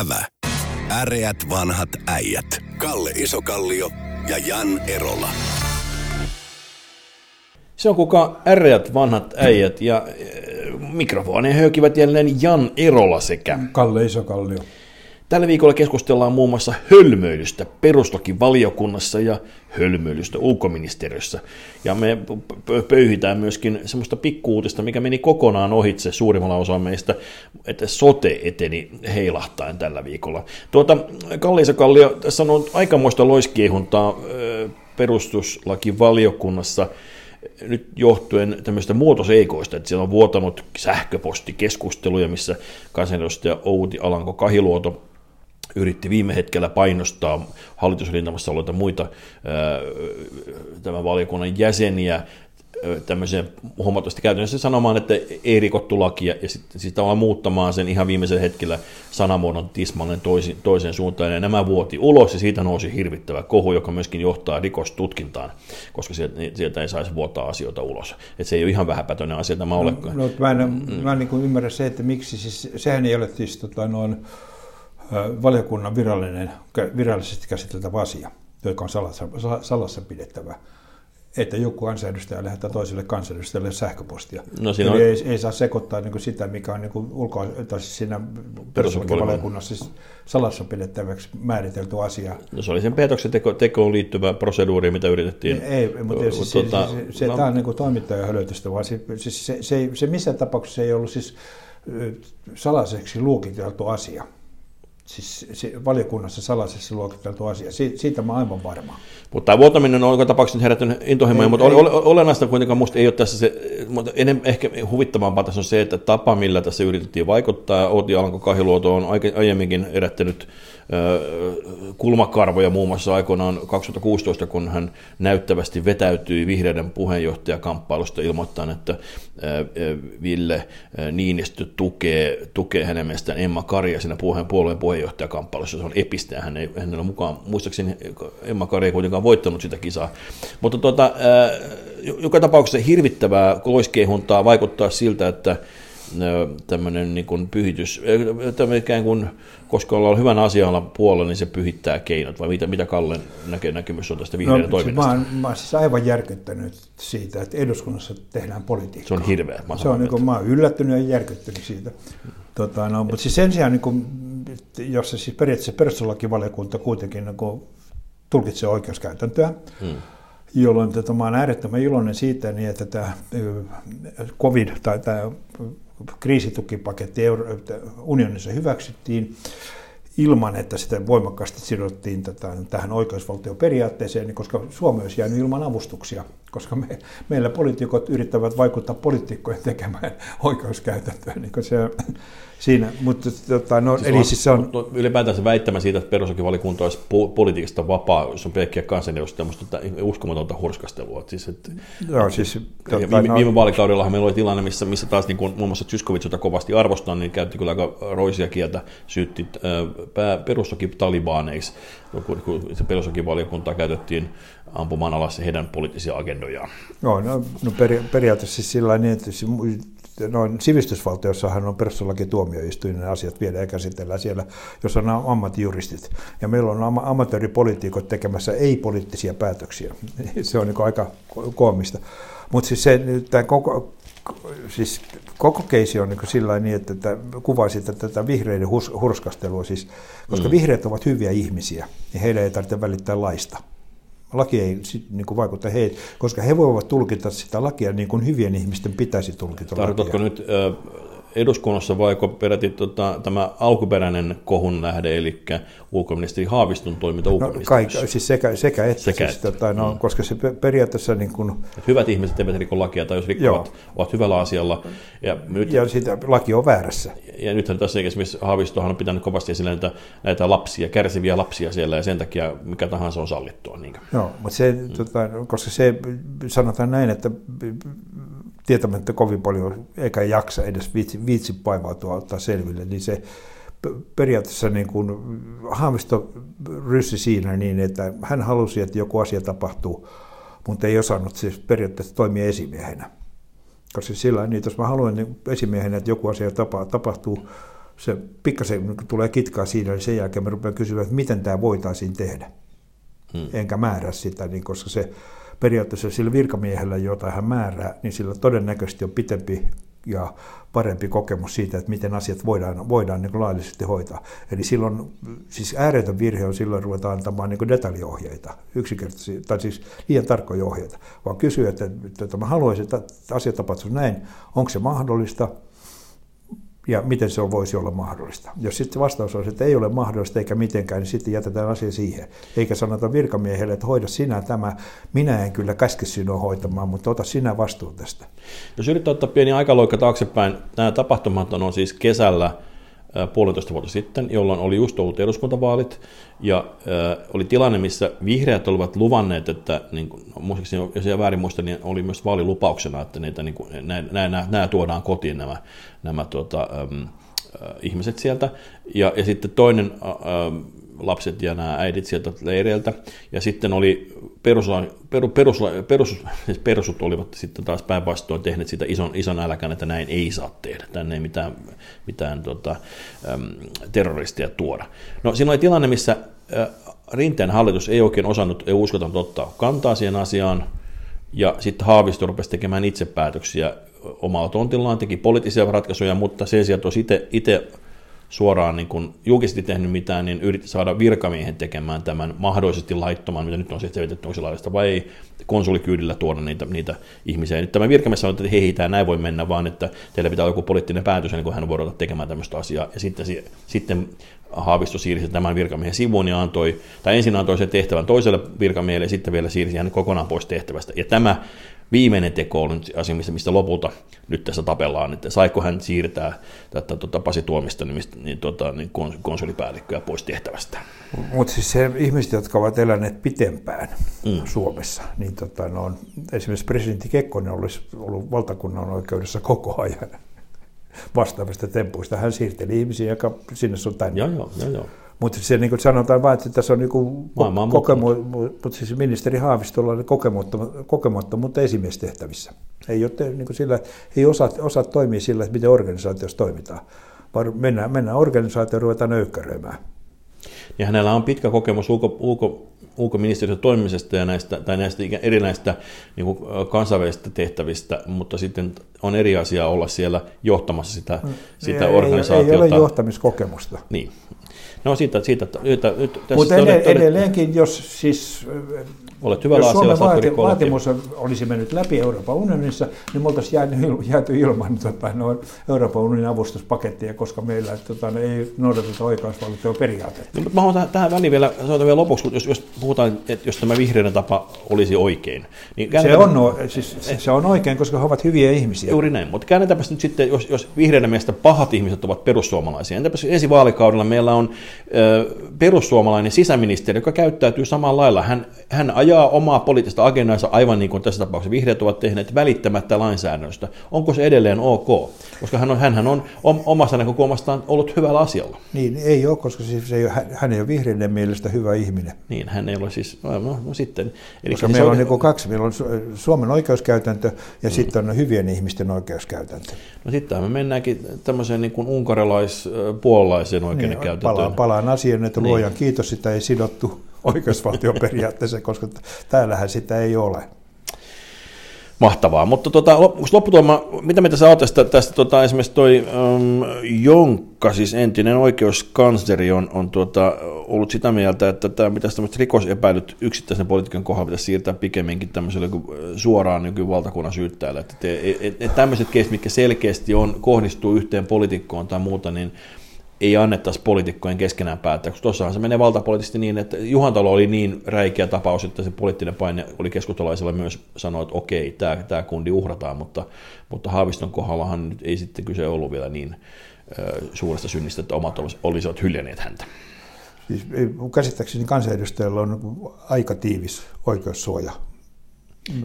Ävä. Äreät vanhat äijät. Kalle Isokallio ja Jan Erola. Se on kuka äreät vanhat äijät ja mikrofoneja höykivät jälleen Jan Erola sekä Kalle Isokallio. Tällä viikolla keskustellaan muun muassa hölmöilystä perustuslakivaliokunnassa ja hölmöilystä ulkoministeriössä. Ja me pöyhitään myöskin semmoista pikkuutista, mikä meni kokonaan ohitse suurimmalla osalla meistä, että sote eteni heilahtaen tällä viikolla. Tuota, Kalliisa Kallio, tässä on aikamoista loiskiehuntaa perustuslakivaliokunnassa nyt johtuen tämmöistä muotoseikoista, että siellä on vuotanut sähköpostikeskusteluja, missä kansanedustaja Outi Alanko Kahiluoto yritti viime hetkellä painostaa hallitusrintamassa olleita muita tämän valiokunnan jäseniä tämmöiseen huomattavasti käytännössä sanomaan, että ei rikottu lakia ja sitten sit tavallaan muuttamaan sen ihan viimeisen hetkellä sanamuodon tismalleen toisi, toiseen suuntaan. Ja nämä vuoti ulos ja siitä nousi hirvittävä kohu, joka myöskin johtaa rikostutkintaan, koska sieltä, sieltä ei saisi vuotaa asioita ulos. Et se ei ole ihan vähäpätöinen asia tämä olekaan. No, no, mä en, mm. mä en niin ymmärrä se, että miksi, siis sehän ei ole siis tota, noin, valiokunnan virallinen, virallisesti käsiteltävä asia, joka on salassa, salassa pidettävä että joku kansanedustaja lähettää toiselle kansanedustajalle sähköpostia. No, siinä Eli on... ei, ei saa sekoittaa niin sitä, mikä on niin ulko- tai siis siinä perustuslakivaliokunnassa siis salassa pidettäväksi määritelty asia. No, se oli sen petoksen teko, tekoon liittyvä proseduuri, mitä yritettiin. Ei, mutta siis, tuota, se, se, se, no... tämä on niin toimittajan hölötystä, vaan se, siis se, se, se missään tapauksessa ei ollut siis salaiseksi luokiteltu asia siis se, valiokunnassa salaisessa luokiteltu asia. Si, siitä mä aivan varma. Mutta tämä vuotaminen on joka tapauksessa herättänyt intohimoja, mutta ei, olennaista kuitenkaan minusta ei ole tässä se, mutta ennen, ehkä huvittavampaa tässä on se, että tapa, millä tässä yritettiin vaikuttaa, Outi Alanko Kahiluoto on aiemminkin erättänyt kulmakarvoja muun muassa aikoinaan 2016, kun hän näyttävästi vetäytyi vihreiden puheenjohtajakamppailusta ilmoittaen, että Ville Niinistö tukee, tukee hänen mielestään Emma Karja siinä puheen, puolueen puheenjohtajakamppailussa. Se on epistä, hän ei hänellä mukaan, muistaakseni Emma Karja ei kuitenkaan voittanut sitä kisaa. Mutta tuota, joka tapauksessa hirvittävää loiskehuntaa vaikuttaa siltä, että tämmöinen niin kuin pyhitys, tämmöinen ikään kuin, koska ollaan hyvän asialla puolella, niin se pyhittää keinot, vai mitä, mitä Kallen näkee, näkemys on tästä vihreän no, toiminnasta? Mä oon, mä oon siis aivan järkyttänyt siitä, että eduskunnassa tehdään politiikkaa. Se on hirveä. Mä, se on, niin kuin, mä oon yllättynyt ja järkyttynyt siitä. Tota, no, mutta siis sen sijaan, niin kuin, jossa siis periaatteessa perustuslakivaliokunta kuitenkin niin kuin, tulkitsee oikeuskäytäntöä, hmm jolloin tota, mä olen äärettömän iloinen siitä, niin että tämä COVID tai tämä kriisitukipaketti unionissa hyväksyttiin ilman, että sitä voimakkaasti sidottiin tätä, tähän oikeusvaltioperiaatteeseen, koska Suomi olisi jäänyt ilman avustuksia, koska me, meillä poliitikot yrittävät vaikuttaa poliitikkojen tekemään oikeuskäytäntöön. Niin se, siinä, mutta, tota, no, siis eli on, siis se on... Ylipäätään se väittämä siitä, että perustuslakivaliokunta olisi politiikasta vapaa, jos on pelkkiä kansanedustajia, musta uskomatonta hurskastelua. Siis, että, Joo, siis, tota, viime, no, viime vaalikaudellahan meillä oli tilanne, missä, missä taas niin kuin, muun muassa Zyskovic, jota kovasti arvostan, niin käytti kyllä aika roisia kieltä, syytti äh, perustuslaki-talibaaneiksi, kun, kun se perustuslakivaliokuntaa käytettiin ampumaan alas heidän poliittisia agendojaan. No, no, no peri, periaatteessa siis sillä niin, että noin sivistysvaltiossahan on perustuslaki tuomioistuin, ne asiat viedään ja käsitellään siellä, jos on ammattijuristit. Ja meillä on amatööripolitiikot tekemässä ei-poliittisia päätöksiä. Se on niin aika koomista. Mutta siis se, tämä koko, siis koko keisi on niin sillä niin, että tätä, kuvaisi tätä vihreiden hurskastelua, siis, koska mm. vihreät ovat hyviä ihmisiä, niin heille ei tarvitse välittää laista laki ei niin kuin vaikuta heihin, koska he voivat tulkita sitä lakia niin kuin hyvien ihmisten pitäisi tulkita Tarkoitatko lakia. nyt eduskunnassa vaiko peräti tota, tämä alkuperäinen kohun lähde, eli ulkoministeri Haaviston toiminta no, kaikki, siis sekä, sekä että, sekä siis, että. Tota, no, mm. koska se periaatteessa... Niin kun, hyvät ihmiset eivät riko lakia, tai jos rikkovat, ovat hyvällä asialla. Ja, nyt, ja sitä, laki on väärässä. Ja nythän tässä esimerkiksi Haavistohan on pitänyt kovasti esille näitä, näitä lapsia, kärsiviä lapsia siellä, ja sen takia mikä tahansa on sallittua. Niin. Joo, mutta se, mm. tota, koska se sanotaan näin, että tietämättä kovin paljon, eikä jaksa edes viitsi, viitsi paivautua ottaa selville, niin se periaatteessa niin kuin Haavisto ryssi siinä niin, että hän halusi, että joku asia tapahtuu, mutta ei osannut siis periaatteessa toimia esimiehenä. Koska sillä niin, jos mä haluan niin esimiehenä, että joku asia tapa, tapahtuu, se pikkasen niin tulee kitkaa siinä, niin sen jälkeen me rupean kysymään, että miten tämä voitaisiin tehdä. Hmm. Enkä määrää sitä, niin koska se periaatteessa sillä virkamiehellä, jota hän määrää, niin sillä todennäköisesti on pitempi ja parempi kokemus siitä, että miten asiat voidaan, voidaan niin laillisesti hoitaa. Eli silloin, siis ääretön virhe on silloin ruveta antamaan niin detaljiohjeita, yksinkertaisia, tai siis liian tarkkoja ohjeita, vaan kysyä, että, että mä haluaisin, että asiat tapahtuisi näin, onko se mahdollista, ja miten se voisi olla mahdollista. Jos sitten vastaus on, että ei ole mahdollista eikä mitenkään, niin sitten jätetään asia siihen. Eikä sanota virkamiehelle, että hoida sinä tämä, minä en kyllä käske sinua hoitamaan, mutta ota sinä vastuun tästä. Jos yrittää ottaa pieni aikaloikka taaksepäin, nämä tapahtumat on siis kesällä puolentoista vuotta sitten, jolloin oli just ollut eduskuntavaalit, ja äh, oli tilanne, missä vihreät olivat luvanneet, että, niin kuin, no, jos ei väärin muista, niin oli myös vaalilupauksena, että niitä, niin kuin, nämä tuodaan kotiin nämä, nämä tuota, ähm, äh, ihmiset sieltä. Ja, ja sitten toinen äh, lapset ja nämä äidit sieltä leireiltä. Ja sitten oli perusla, peru, perusla, perus, siis perusut olivat sitten taas päinvastoin tehneet sitä ison, ison äläkän, että näin ei saa tehdä, tänne ei mitään, mitään tota, terroristia tuoda. No siinä oli tilanne, missä Rinteen hallitus ei oikein osannut, ei uskaltanut ottaa kantaa siihen asiaan, ja sitten Haavisto rupesi tekemään itse päätöksiä omalla tontillaan, teki poliittisia ratkaisuja, mutta sen sijaan, että itse suoraan niin kuin julkisesti tehnyt mitään, niin yritti saada virkamiehen tekemään tämän mahdollisesti laittoman, mitä nyt on sitten selvitetty, onko se laillista vai ei, konsulikyydillä tuoda niitä, niitä ihmisiä. Nyt tämä virkamies sanoi, että hei, tämä näin voi mennä, vaan että teillä pitää olla joku poliittinen päätös, ennen kuin hän voi ruveta tekemään tämmöistä asiaa. Ja sitten, sitten Haavisto siirsi tämän virkamiehen sivuun ja antoi, tai ensin antoi sen tehtävän toiselle virkamiehelle ja sitten vielä siirsi hänet kokonaan pois tehtävästä. Ja tämä viimeinen teko on nyt asia, mistä lopulta nyt tässä tapellaan, että saiko hän siirtää tätä tota, Pasi Tuomista niin, niin, tota, niin konsulipäällikköä pois tehtävästä. Mutta siis se ihmiset, jotka ovat eläneet pitempään mm. Suomessa, niin tota, no, esimerkiksi presidentti Kekkonen olisi ollut valtakunnan oikeudessa koko ajan vastaavista tempuista. Hän siirteli ihmisiä, joka sinne sun tänne. Joo, joo, joo. joo. Mutta se niin sanotaan vain, että tässä on niin kokemu, mutta siis ministeri Haavistolla on kokemattomuutta esimiestehtävissä. Ei, ole, niin kuin sillä, ei osaa, osaa toimia sillä, että miten organisaatiossa toimitaan, vaan mennään, mennään organisaatioon ja ruvetaan nöykkäröimään. Ja hänellä on pitkä kokemus ulko, ulko, ulkoministeriön toimimisesta ja näistä, tai näistä erinäistä niin kuin kansainvälisistä tehtävistä, mutta sitten on eri asia olla siellä johtamassa sitä, sitä ei, organisaatiota. Ei ole johtamiskokemusta. Niin, No siitä, siitä, siitä nyt, Mutta edelleen, edelleenkin, jos siis Olet hyvällä jos Suomen vaati, vaatimus olisi mennyt läpi Euroopan unionissa, niin me oltaisiin jääty, jääty ilman tota, no, Euroopan unionin avustuspakettia, koska meillä tota, no, ei noudateta oikeusvaltion periaatteita. No, mä haluan tähän väliin vielä, sanotaan vielä lopuksi, jos, jos puhutaan, että jos tämä vihreiden tapa olisi oikein. Niin se, on, no, siis, se, se on oikein, koska he ovat hyviä ihmisiä. Juuri näin, mutta käännetäänpä nyt sitten, jos, jos vihreiden mielestä pahat ihmiset ovat perussuomalaisia. Entäpä ensi vaalikaudella meillä on ö, perussuomalainen sisäministeri, joka käyttäytyy samalla lailla. Hän, hän ajaa omaa poliittista agendansa, aivan niin kuin tässä tapauksessa vihreät ovat tehneet, välittämättä lainsäädännöstä. Onko se edelleen ok? Koska hän on, hänhän on omasta näkökulmastaan ollut hyvällä asialla. Niin, ei ole, koska siis ei ole, hän ei ole vihreiden mielestä hyvä ihminen. Niin, hän ei ole siis, no, no, no sitten. Eli koska meillä on, on niin kaksi, meillä on Suomen oikeuskäytäntö ja mm. sitten on hyvien ihmisten oikeuskäytäntö. No sitten me mennäänkin tämmöiseen niin kuin unkarilais-puolalaiseen oikeudenkäytäntöön. Niin, palaan, palaan asiaan, että niin. luojan kiitos, sitä ei sidottu oikeusvaltioperiaatteeseen, koska täällähän sitä ei ole. Mahtavaa, mutta tota, lopputuoma, mitä mitä sä oot tästä, tästä tota, esimerkiksi toi um, Jonkka, siis entinen oikeuskansleri, on, on tuota, ollut sitä mieltä, että tämä pitäisi tämmöiset rikosepäilyt yksittäisen poliitikon kohdalla pitäisi siirtää pikemminkin tämmöiselle suoraan niin valtakunnan syyttäjälle, että et, et, et tämmöiset keissit, mitkä selkeästi on, kohdistuu yhteen poliitikkoon tai muuta, niin ei annettaisi poliitikkojen keskenään päättää, koska tuossahan se menee valtapoliittisesti niin, että Juhantalo oli niin räikeä tapaus, että se poliittinen paine oli keskustalaisella myös sanoa, että okei, tämä, tämä kundi uhrataan, mutta, mutta Haaviston kohdallahan nyt ei sitten kyse ollut vielä niin suuresta synnistä, että omat olisivat hyljänneet häntä. Siis käsittääkseni kansanedustajalla on aika tiivis oikeussuoja.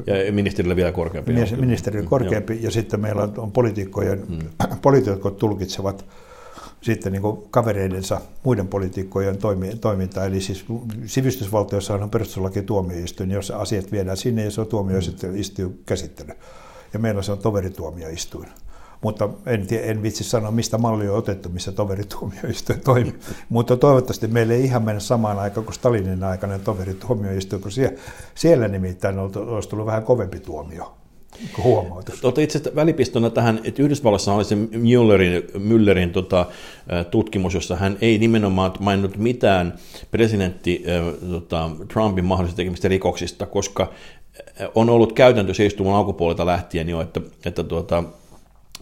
Ja ministerillä vielä korkeampi. Ministerillä korkeampi, mm, ja sitten meillä on poliitikkojen, mm. poliitikot tulkitsevat sitten niin kavereidensa muiden poliitikkojen toimintaa. Eli siis sivistysvaltiossa on perustuslaki tuomioistuin, jos asiat viedään sinne ja se on tuomioistuin käsittely. Ja meillä se on toverituomioistuin. mutta en, en vitsi sanoa, mistä malli on otettu, missä toverituomioistuin toimi. mutta toivottavasti meille ei ihan mennä samaan aikaan kuin Stalinin aikana toverituomioistuin, kun siellä, siellä nimittäin olisi tullut vähän kovempi tuomio huomautus. Tuota itse välipistona tähän, että Yhdysvalloissa oli se Müllerin, Müllerin tota, tutkimus, jossa hän ei nimenomaan maininnut mitään presidentti tota, Trumpin mahdollisista tekemistä rikoksista, koska on ollut käytäntö se istuman alkupuolelta lähtien jo, että, että tuota,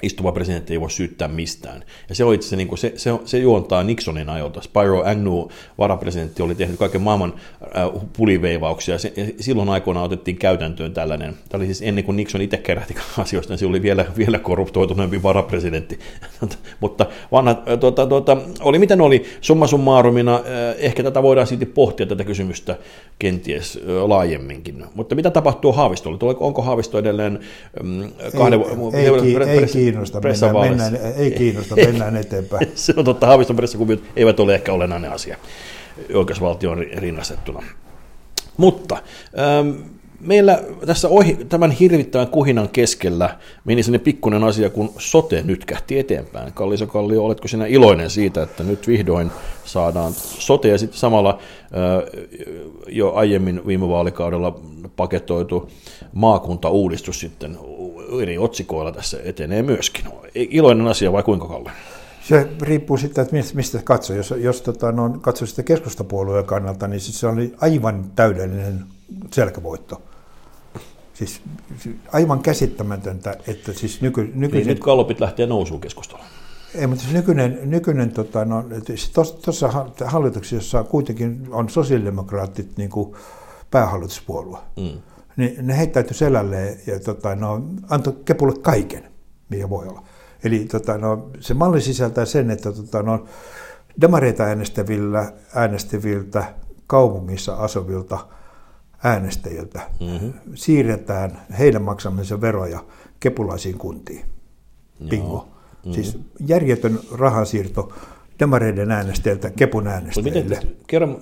istuva presidentti ei voi syyttää mistään. Ja se, on itse, niin kuin se, se, se juontaa Nixonin ajolta. Spyro Agnew, varapresidentti, oli tehnyt kaiken maailman äh, puliveivauksia. Se, ja silloin aikoina otettiin käytäntöön tällainen. Tämä oli siis ennen kuin Nixon itse kerähti asioista, niin se oli vielä, vielä korruptoituneempi varapresidentti. Mutta vanha, äh, tuota, tuota, oli miten oli, summa summarumina, äh, ehkä tätä voidaan silti pohtia tätä kysymystä kenties äh, laajemminkin. Mutta mitä tapahtuu Haavistolle? Onko Haavisto edelleen mm, kahden... Ei, ei, ei, kiinnosta, mennään, mennään, ei kiinnosta, mennään eteenpäin. Se on totta, Haaviston pressakuviot eivät ole ehkä olennainen asia oikeusvaltioon rinnastettuna. Mutta ähm, meillä tässä ohi, tämän hirvittävän kuhinan keskellä meni sinne pikkuinen asia, kun sote nyt kähti eteenpäin. Kalliso Kallio, oletko sinä iloinen siitä, että nyt vihdoin saadaan sote ja sitten samalla äh, jo aiemmin viime vaalikaudella paketoitu maakuntauudistus sitten eri otsikoilla tässä etenee myöskin. Iloinen asia vai kuinka Kalle? Se riippuu sitten, että mistä, katsoo. Jos, jos tota, no, katsoo sitä keskustapuolueen kannalta, niin siis se oli aivan täydellinen selkävoitto. Siis aivan käsittämätöntä, että siis nyky, nykyisin... Niin nyt kallopit lähtee nousuun keskusteluun. Ei, mutta siis nykyinen, nykyinen tota, no, tuossa hallituksessa kuitenkin on sosiaalidemokraatit niin kuin päähallituspuolue. Mm niin ne heittäytyi selälleen ja tota, no, antoi kepulle kaiken, mikä voi olla. Eli tota, no, se malli sisältää sen, että tota, no, demareita äänestävillä, äänestäviltä kaupungissa asuvilta äänestäjiltä mm-hmm. siirretään heidän maksamisen veroja kepulaisiin kuntiin. Bingo. Mm-hmm. Siis järjetön rahansiirto demareiden äänestäjiltä kepun äänestäjille. Miten, kerro,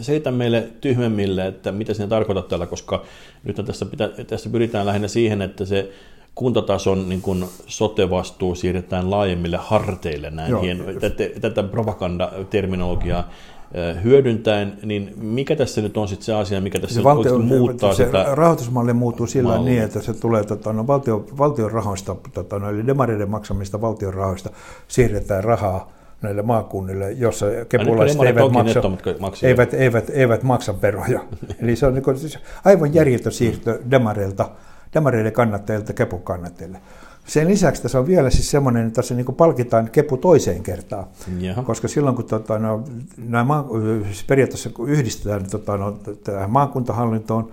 seitä meille tyhmemmille, että mitä sinä tarkoitat tällä, koska nyt tässä, pitää, tässä pyritään lähinnä siihen, että se kuntatason niin kuin sote-vastuu siirretään laajemmille harteille näin Joo, hieno, tätä, tätä propagandaterminologiaa hyödyntäen, niin mikä tässä nyt on sitten se asia, mikä tässä se valtio, muuttaa se sitä rahoitusmalli muuttuu sillä malli. niin, että se tulee tota, no, valtio, valtion rahoista, tota, no, eli demareiden maksamista valtion rahoista siirretään rahaa näille maakunnille, jossa kepulaiset eivät maksa, eivät, eivät, eivät maksa veroja. Eli se on niin kuin, siis aivan järjetön siirto demareilta, demareiden kannattajilta kepun kannattajille. Sen lisäksi tässä on vielä siis semmoinen, että tässä niin palkitaan kepu toiseen kertaan, Jaha. koska silloin kun tota, no, nämä siis periaatteessa kun yhdistetään tota, no, tähän maakuntahallintoon,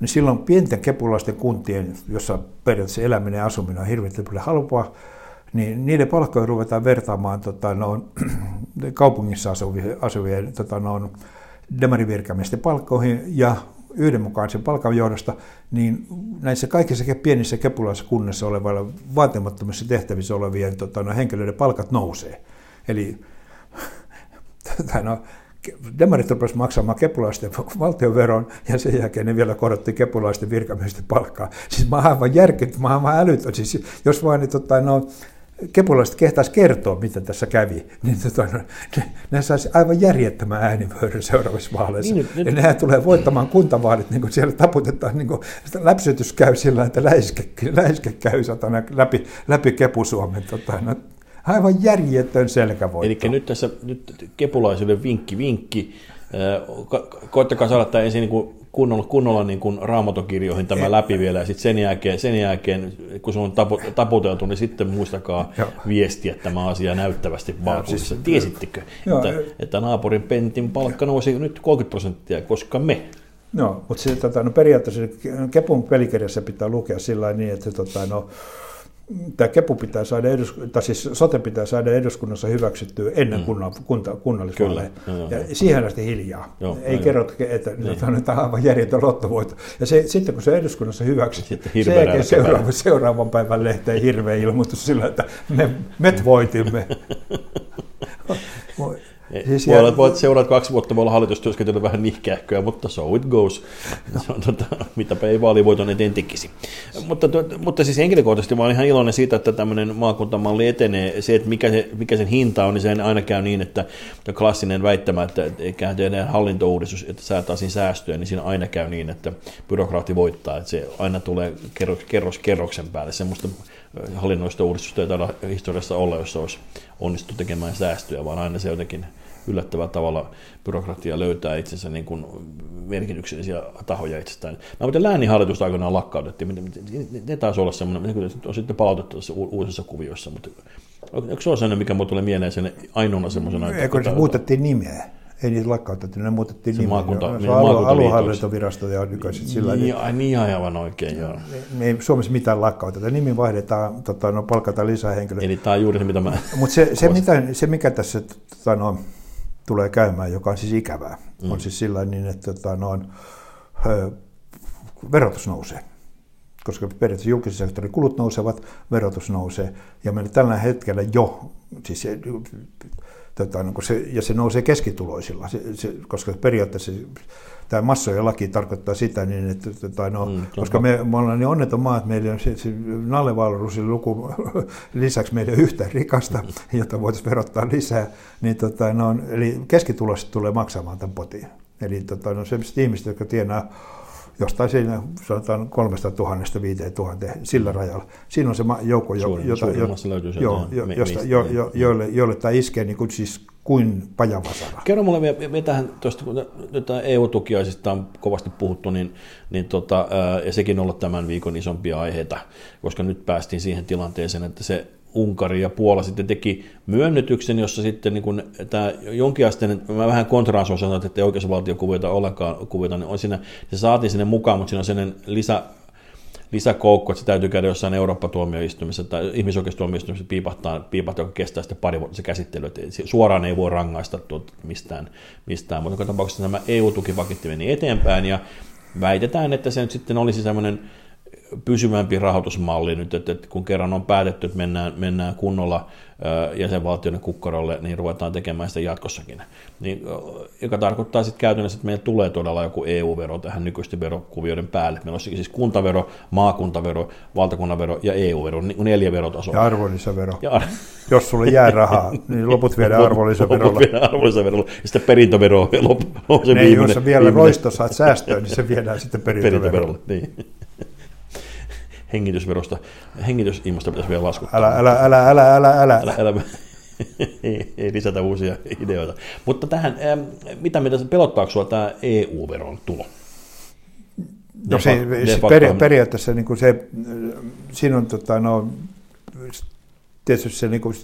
niin silloin pienten kepulaisten kuntien, jossa periaatteessa eläminen ja asuminen on hirveän halpaa, niin niiden palkkoja ruvetaan vertaamaan tota, no, kaupungissa asuvien, asuvien tota, no, demarivirkamiesten palkkoihin ja yhdenmukaisen palkan johdosta, niin näissä kaikissa pienissä kepulaisissa kunnissa olevilla vaatimattomissa tehtävissä olevien tota, no, henkilöiden palkat nousee. Eli tota, no, demarit rupesivat maksamaan kepulaisten valtionveron ja sen jälkeen ne vielä korotti kepulaisten virkamiesten palkkaa. Siis mä oon aivan järkytty, mä oon aivan älytön. Siis jos vaan niin, tota, no, kepulaiset kehtaisi kertoa, mitä tässä kävi, niin tota, ne, ne saisi aivan järjettömän äänivyöryn seuraavissa vaaleissa. Niin, ja nehän tulee voittamaan kuntavaalit, niin kuin siellä taputetaan, niin kuin, läpsytys käy sillä, että läiske, läiske käy satana läpi, läpi Kepusuomen. Tota, no, aivan järjetön selkävoitto. Eli nyt tässä nyt kepulaisille vinkki, vinkki. Koittakaa saada tämä ensin niin kunnolla, kunnolla niin kuin raamatokirjoihin tämä läpi vielä, ja sitten sen jälkeen, sen jälkeen, kun se on tapu, taputeltu, niin sitten muistakaa Joo. viestiä tämä asia näyttävästi vaakuissa. Siis, Tiesittekö, jo, että, että naapurin pentin palkka nousi nyt 30 prosenttia, koska me No, mutta se, tota, no periaatteessa Kepun pelikirjassa pitää lukea sillä niin, että tota, no, tämä kepu pitää saada, edus, tai siis sote pitää saada eduskunnassa hyväksyttyä ennen mm. kunnan, kunta, kunnallisvaaleja. Ja siihen asti hiljaa. Joo, Ei kerro, että niin. nyt on aivan järjetön lottovoitto. Ja se, sitten kun se eduskunnassa hyväksytty, sen jälkeen seuraava, seuraavan päivän lehteen hirveä ilmoitus sillä, että me, me voitimme. Siis voi olla, voit seurata kaksi vuotta, voi olla hallitustyöskentely vähän nihkähköä, mutta so it goes. Se on, tota, mitäpä ei vaalivoiton eteen tekisi. Mutta, mutta siis henkilökohtaisesti mä olen ihan iloinen siitä, että tämmöinen maakuntamalli etenee. Se, että mikä, se, mikä sen hinta on, niin se aina käy niin, että klassinen väittämä, että eikä tehdään hallintouudistus, että saataisiin säästöjä, niin siinä aina käy niin, että byrokraatti voittaa. Että se aina tulee kerros, kerros kerroksen päälle. Semmoista hallinnoista uudistusta ei taida historiassa olla, jossa olisi onnistu tekemään säästöjä, vaan aina se jotenkin yllättävällä tavalla byrokratia löytää itsensä niin kuin merkityksellisiä tahoja itsestään. Mä muuten lääninhallitus aikanaan lakkautettiin, ne taisi olla semmoinen, ne on sitten palautettu tässä uusissa kuvioissa, mutta onko se sellainen, mikä mulle tulee mieleen sen ainoana semmoisena? Eikö se muutettiin nimeä? Ei niitä lakkautettu, ne muutettiin se. Maakunta, se alue, aluehallintovirasto ja nykyiset sillä niin, niin, niin aivan oikein, joo. Me ei Suomessa mitään lakkauteta. Nimi vaihdetaan, tota, no, palkataan lisää henkilöitä. Eli tämä on juuri se, mitä mä... Mutta se, se, mitä, se, mikä tässä tota, no, tulee käymään, joka on siis ikävää, mm. on siis sillä niin, että tota, no, ö, verotus nousee koska periaatteessa julkisen sektorin kulut nousevat, verotus nousee, ja meillä tällä hetkellä jo, siis tota, niin se, ja se nousee keskituloisilla, se, se, koska periaatteessa tämä massojen laki tarkoittaa sitä, niin että, tota, no, mm, koska me, me ollaan niin onneton maa, että meillä on se, se Nalle luku lisäksi meidän yhtä rikasta, jota voitaisiin verottaa lisää, niin tota, no, eli keskituloiset tulee maksamaan tämän potin. Eli tota, no, sellaiset ihmiset, jotka tienaa jostain siinä sanotaan 3000 5000 sillä rajalla. Siinä on se joukko, jo, jota, jo, jo, jo, josta, jo, jo, joille, joille tämä iskee niin kuin, siis kuin pajavasara. Kerro mulle vielä, vielä tähän, tuosta, kun nyt EU-tukiaisista on kovasti puhuttu, niin, niin tota, ja sekin on ollut tämän viikon isompia aiheita, koska nyt päästiin siihen tilanteeseen, että se Unkari ja Puola sitten teki myönnytyksen, jossa sitten niin kun tämä jonkinasteinen, mä vähän kontraan sanoa, että ei oikeusvaltiokuvioita ollenkaan kuvioita, niin on siinä, se saatiin sinne mukaan, mutta siinä on sellainen lisä, lisäkoukku, että se täytyy käydä jossain Eurooppa-tuomioistuimessa tai ihmisoikeustuomioistuimessa piipahtaa, piipahtaa, joka kestää sitten pari vuotta se käsittely, että suoraan ei voi rangaista tuota mistään, mistään. mutta joka tapauksessa nämä EU-tukipaketti meni eteenpäin ja väitetään, että se nyt sitten olisi semmoinen pysyvämpi rahoitusmalli nyt, että, kun kerran on päätetty, että mennään, mennään kunnolla jäsenvaltioiden kukkarolle, niin ruvetaan tekemään sitä jatkossakin. Niin, joka tarkoittaa sitten käytännössä, että meillä tulee todella joku EU-vero tähän nykyisten verokuvioiden päälle. Meillä on siis kuntavero, maakuntavero, valtakunnanvero ja EU-vero, niin neljä verotasoa. Ja arvonlisävero. Ja ar- Jos sulle jää rahaa, niin loput viedään arvonlisäverolla. Loput viedään arvonlisäverolla. Ja sitten perintövero on se ne, viimeinen. Jos vielä roisto saat säästöä, niin se viedään sitten perintöverolla. perintöverolla niin hengitysverosta, hengitysilmasta pitäisi vielä laskuttaa. Älä, älä, älä, älä, älä, älä. älä, älä. ei, ei lisätä uusia ideoita. Mutta tähän, mitä mitä pelottaako sinua tämä EU-veron tulo? No se, se peri, periaatteessa niin kuin se, siinä on tota, no, tietysti se niin kuin,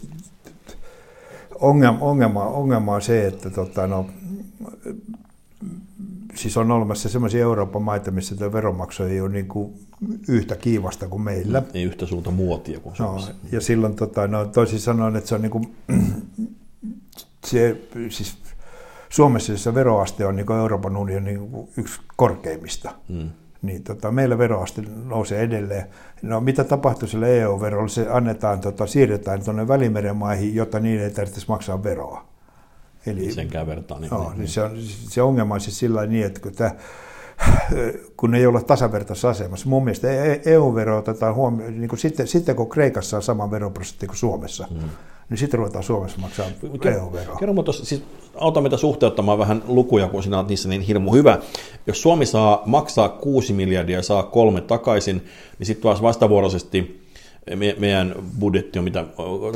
ongelma, ongelma, ongelma on se, että tota, no, siis on olemassa sellaisia Euroopan maita, missä tämä veronmaksu ei ole niin kuin yhtä kiivasta kuin meillä. Ei yhtä suurta muotia kuin no, Ja silloin tota, no, toisin sanoen, että se on niin kuin, se, siis Suomessa se veroaste on niin kuin Euroopan unionin niin yksi korkeimmista. Mm. Niin tota, meillä veroaste nousee edelleen. No mitä tapahtuu sille EU-verolle? Se annetaan, tota, siirretään tuonne Välimeren maihin, jotta niin ei tarvitsisi maksaa veroa. Eli, Senkään vertaan. Niin, no, niin, niin. Se, on, se ongelma on siis sillä niin, että kun, tämä, kun ei olla tasavertaisessa asemassa. Mun mielestä EU-vero otetaan huomioon, niin kuin sitten, sitten kun Kreikassa on sama veroprosentti kuin Suomessa, mm. niin sitten ruvetaan Suomessa maksaa EU-veroa. Kerro mutta siis auta meitä suhteuttamaan vähän lukuja, kun sinä olet niissä niin hirmu hyvä. Jos Suomi saa maksaa 6 miljardia ja saa kolme takaisin, niin sitten taas vastavuoroisesti me, meidän budjetti on, mitä,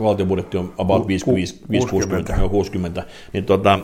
valtion budjetti on about 50, 60, 60, niin tota,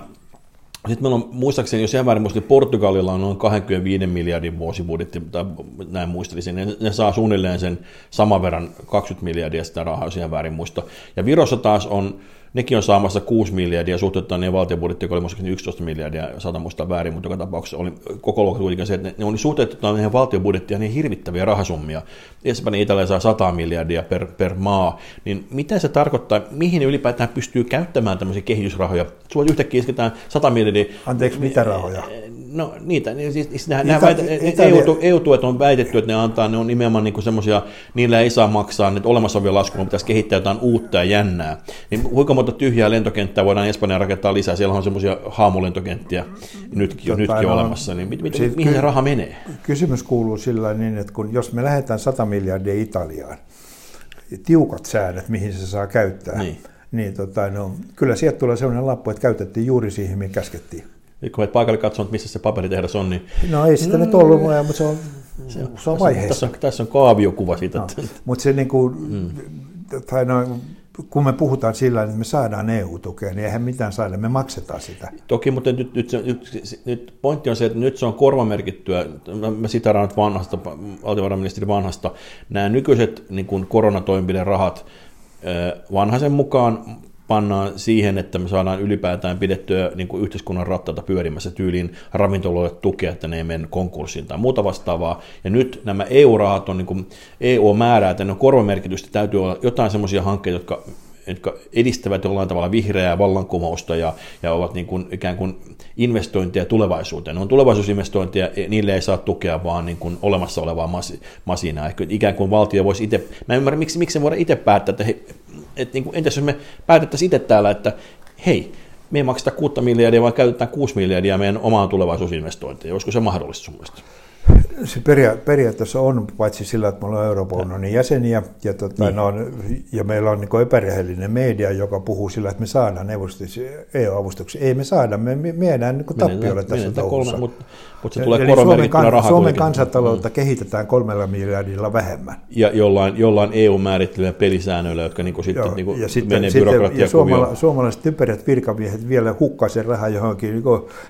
sitten meillä on, muistaakseni, jos ihan väärin muistin, Portugalilla on noin 25 miljardin vuosibudjetti, tai näin muistelisin, ne, ne saa suunnilleen sen saman verran 20 miljardia sitä rahaa, jos ihan väärin muista. Ja Virossa taas on nekin on saamassa 6 miljardia suhteuttaa ne valtionbudjetti, joka oli muistaakseni 11 miljardia, saatan muistaa väärin, mutta joka tapauksessa oli koko luokka kuitenkin se, että ne, ne oli suhteuttaa niihin valtionbudjettia niin hirvittäviä rahasummia. Espanja Italia saa 100 miljardia per, per maa, niin mitä se tarkoittaa, mihin ylipäätään pystyy käyttämään tämmöisiä kehitysrahoja? Sulla yhtäkkiä isketään 100 miljardia. Anteeksi, mitä rahoja? No niitä, niin siis, siis nämä, Ita- väitä, EU, EU-tuet on väitetty, että ne antaa, ne on nimenomaan niin semmoisia, niillä ei saa maksaa nyt olemassa olevia laskuja, pitäisi kehittää jotain uutta ja jännää. Niin kuinka monta tyhjää lentokenttää voidaan Espanjaan rakentaa lisää? Siellä on semmoisia haamulentokenttiä nytkin, tota, nytkin no, olemassa, niin mit, mit, mihin ky- se raha menee? Kysymys kuuluu sillä niin, että kun jos me lähdetään 100 miljardia Italiaan, tiukat säännöt, mihin se saa käyttää, niin, niin tota, no, kyllä sieltä tulee sellainen lappu, että käytettiin juuri siihen, mihin käskettiin. Kun et paikalle katsonut, missä se paperitehdas on, niin... No ei sitä no, nyt ollut, mutta se on, se on, se on vaiheessa. Tässä on, tässä on kaaviokuva siitä. No, mutta se niin kuin, mm. tai no, kun me puhutaan sillä että me saadaan EU-tukea, niin eihän mitään saada, me maksetaan sitä. Toki, mutta nyt, nyt, nyt, nyt pointti on se, että nyt se on korvamerkittyä, mä, mä sitaraan nyt vanhasta, valtiovarainministeri vanhasta, nämä nykyiset niin kuin koronatoimenpiderahat, vanhaisen mukaan pannaan siihen, että me saadaan ylipäätään pidettyä niin kuin yhteiskunnan rattaita pyörimässä tyyliin ravintoloille tukea, että ne ei mene konkurssiin tai muuta vastaavaa. Ja nyt nämä EU-rahat on, niin kuin, EU määrää, että ne on korvamerkitystä, täytyy olla jotain semmoisia hankkeita, jotka jotka edistävät jollain tavalla vihreää vallankumousta ja, ja ovat niin kuin, ikään kuin investointeja tulevaisuuteen. Ne on tulevaisuusinvestointeja, niille ei saa tukea vaan niin kuin olemassa olevaa mas, masinaa. Ikään kuin valtio voisi itse, mä en ymmärrä, miksi, miksi voidaan itse päättää, että he, että niin kuin, entäs jos me päätettäisiin itse täällä, että hei, me ei makseta 6 miljardia, vaan käytetään 6 miljardia meidän omaan tulevaisuusinvestointiin. Olisiko se mahdollista sun mielestä? Se peria- periaatteessa on, paitsi sillä, että me ollaan Euroopan unionin jäseniä, ja, tota, niin. on, ja meillä on niin epärehellinen media, joka puhuu sillä, että me saadaan EU-avustuksia. Ei me saada, me, me viedään niin tappiolle tässä touhussa. Mutta mutta se tulee Eli Suomen, kan, Suomen kansantaloutta mm. kehitetään kolmella miljardilla vähemmän. Ja jollain, jollain EU-määrittelemä pelisäännöillä, jotka niin kuin sitten Joo, niin kuin ja sitten, menee sitten, ja suomala, suomalaiset typerät virkamiehet vielä hukkaa sen rahaa johonkin niin,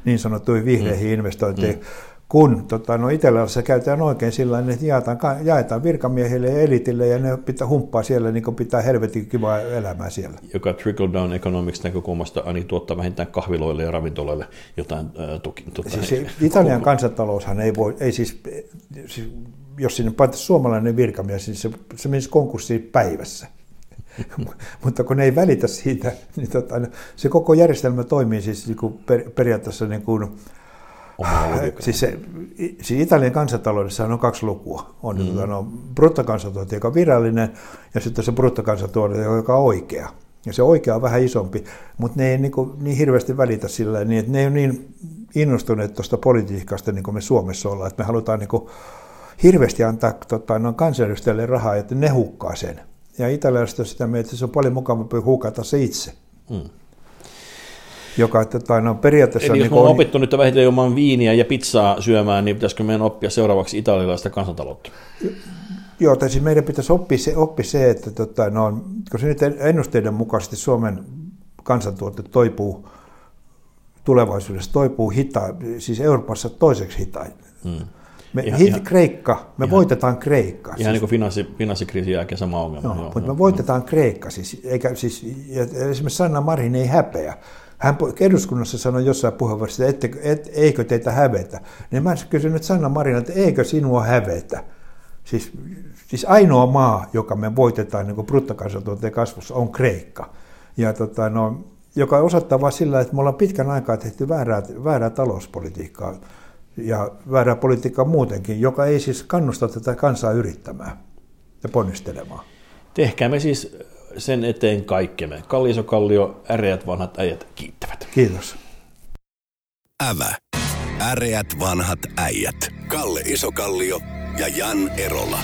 niin sanottuihin vihreihin mm. investointeihin. Mm kun tota, no Italiassa käytetään oikein sillä että jaetaan, jaetaan virkamiehille ja elitille ja ne pitää humppaa siellä niin kuin pitää helvetin kivaa elämää siellä. Joka trickle down economics näkökulmasta ani tuottaa vähintään kahviloille ja ravintoloille jotain äh, tuki. Tuota, siis Italian kansantaloushan ei voi, ei siis, siis jos sinne pantaisiin suomalainen virkamies, niin se, se menisi konkurssiin päivässä. Mutta kun ne ei välitä siitä, niin tota, se koko järjestelmä toimii siis niin kuin per, periaatteessa niin kuin, Siis, se, siis Italian kansantaloudessa on kaksi lukua. On mm. Tuota, no, bruttokansantuote, joka on virallinen, ja sitten se bruttokansantuote, joka on oikea. Ja se oikea on vähän isompi, mutta ne ei niin, kuin, niin hirveästi välitä sillä niin, että ne ei ole niin innostuneet tuosta politiikasta, niin kuin me Suomessa ollaan, että me halutaan niin kuin, hirveästi antaa tota, no, kansanedustajille rahaa, että ne hukkaa sen. Ja italialaiset on sitä mieltä, että se on paljon mukavampi hukata se itse. Mm joka tota, no, periaatteessa... Eli jos niin on opittu nyt vähitellen ilman viiniä ja pizzaa syömään, niin pitäisikö meidän oppia seuraavaksi italialaista kansantaloutta? Joo, tai siis meidän pitäisi oppia se, oppia se että tota, no, kun se nyt ennusteiden mukaisesti Suomen kansantuote toipuu tulevaisuudessa toipuu hitaan, siis Euroopassa toiseksi hitain. Hmm. Me, ihan, hit, ihan, Kreikka, me ihan, voitetaan Kreikka. Ihan siis. niin kuin finanssi, finanssikriisin jälkeen sama ongelma. Joo, joo, mutta joo, me voitetaan joo. Kreikka. Siis, eikä, siis, esimerkiksi Sanna Marin ei häpeä. Hän eduskunnassa sanoi jossain puheenvuorossa, että et, eikö teitä hävetä. Niin mä kysyn nyt Sanna Marina, että eikö sinua hävetä? Siis, siis ainoa maa, joka me voitetaan niin bruttokansantuotteen kasvussa, on Kreikka. Ja tota, no, joka osoittaa vain sillä, että me ollaan pitkän aikaa tehty väärää, väärää talouspolitiikkaa ja väärää politiikkaa muutenkin, joka ei siis kannusta tätä kansaa yrittämään ja ponnistelemaan. Tehkäämme siis sen eteen kaikkemme. Kalli Iso Kallio, äreät vanhat äijät kiittävät. Kiitos. Ävä. Äreät vanhat äijät. Kalle Isokallio ja Jan Erola.